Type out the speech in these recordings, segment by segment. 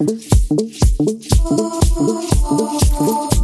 Oh, oh.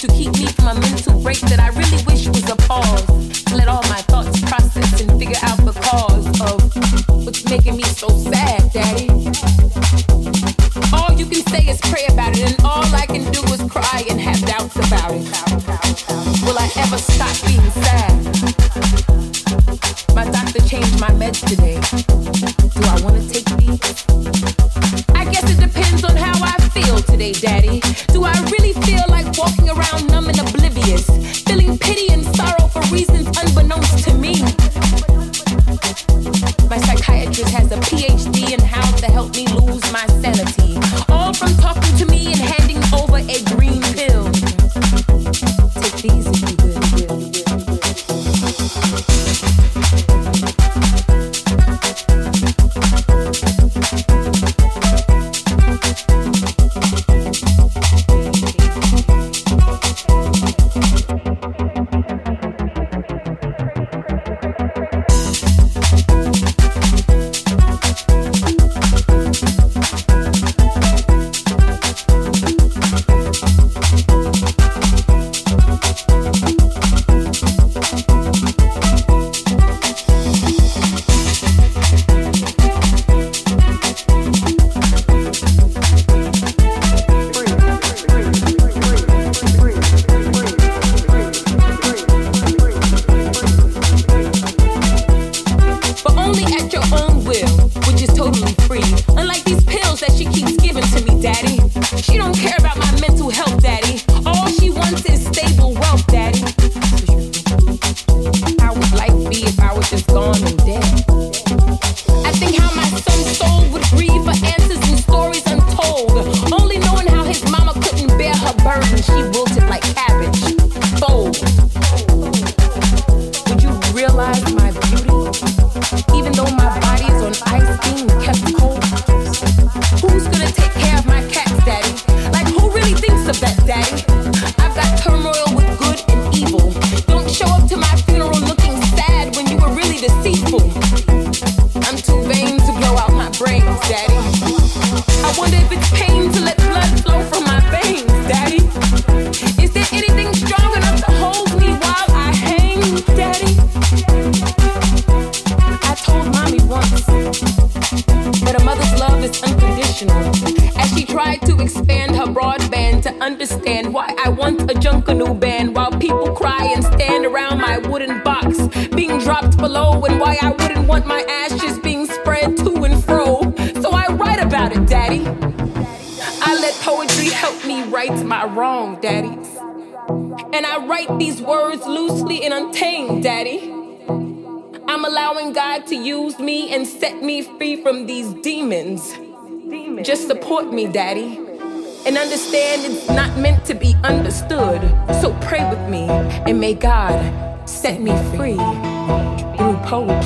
Support God set me free through poetry.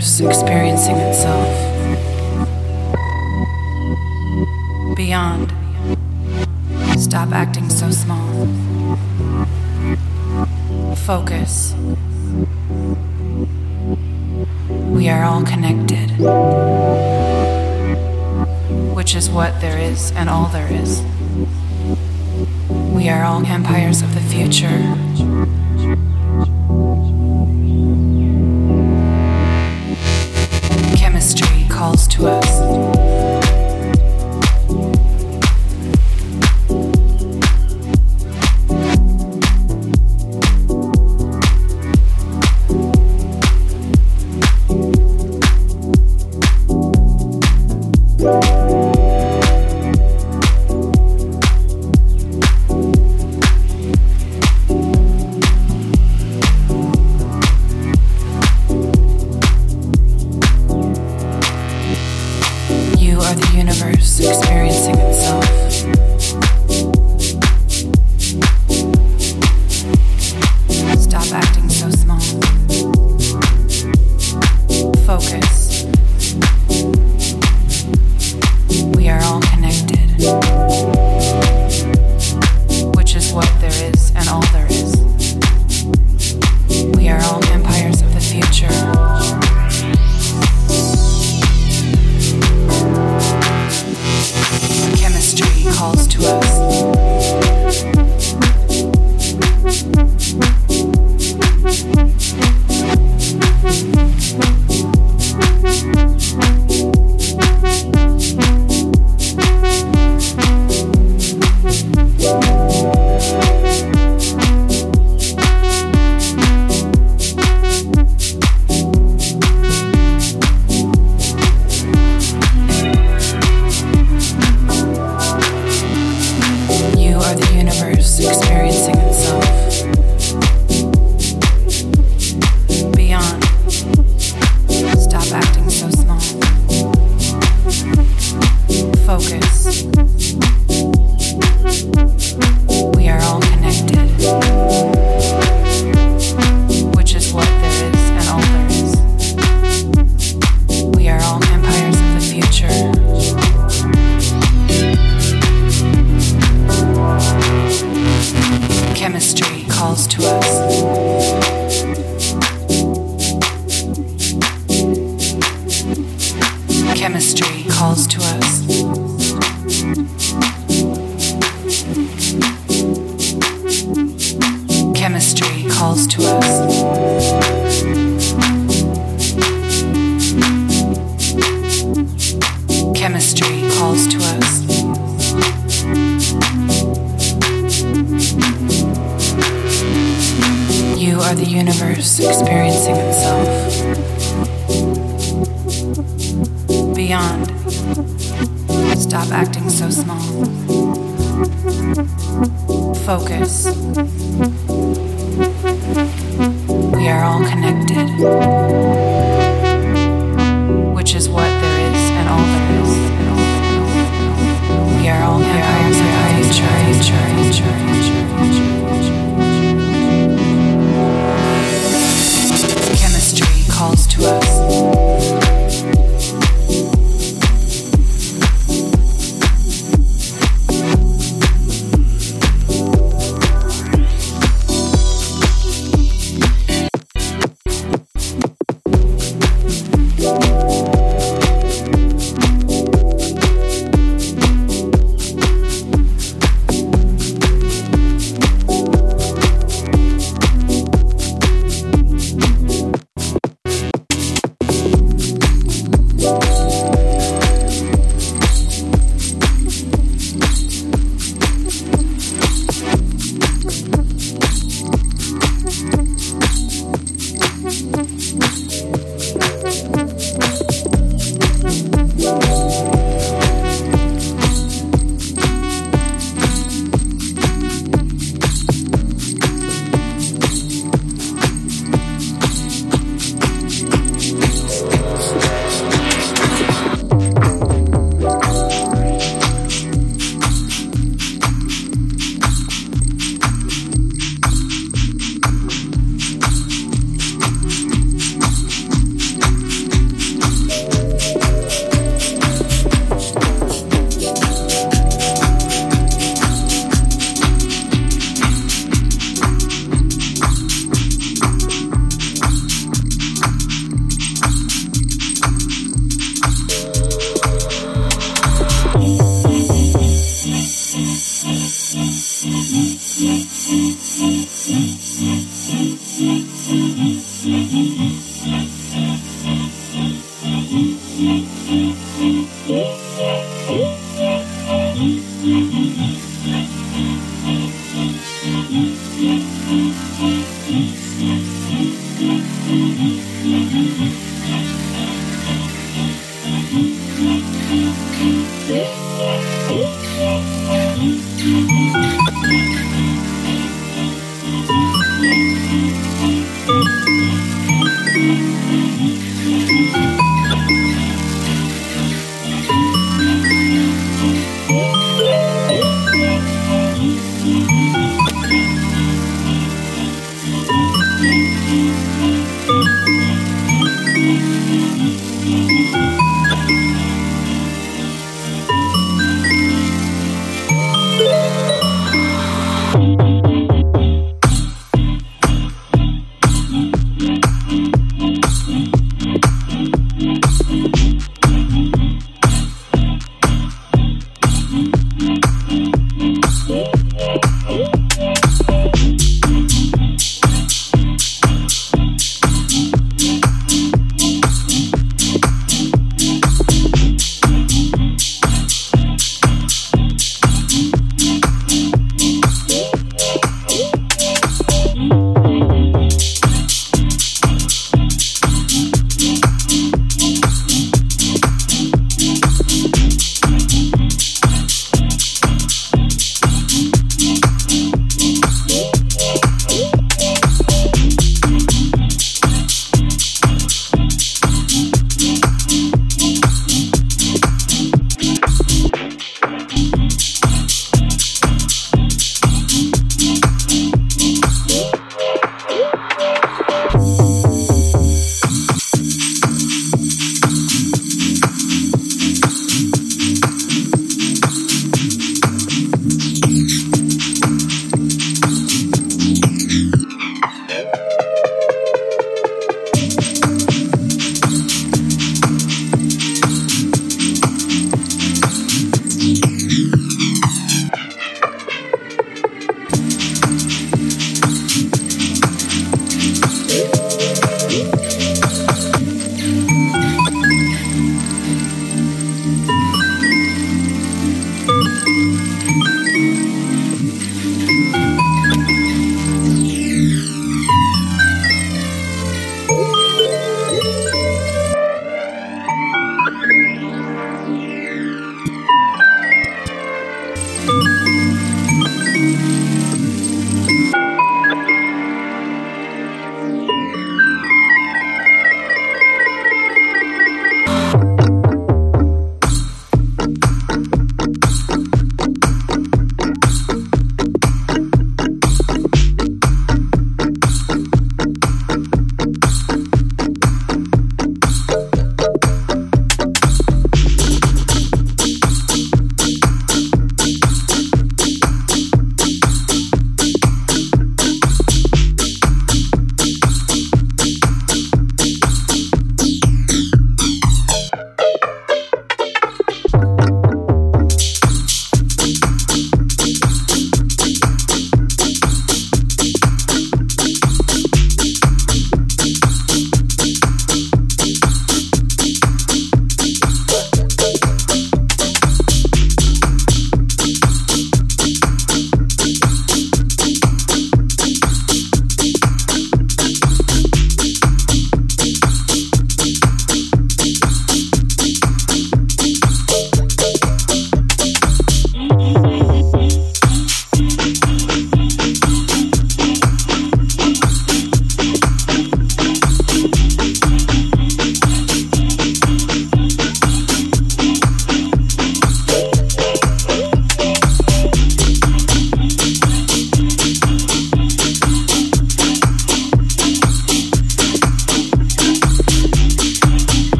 Universe experiencing itself.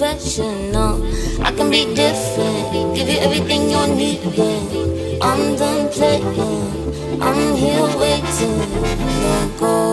Your confessional. I can be different, give you everything you're needing. I'm done playing, I'm here waiting. Don't go.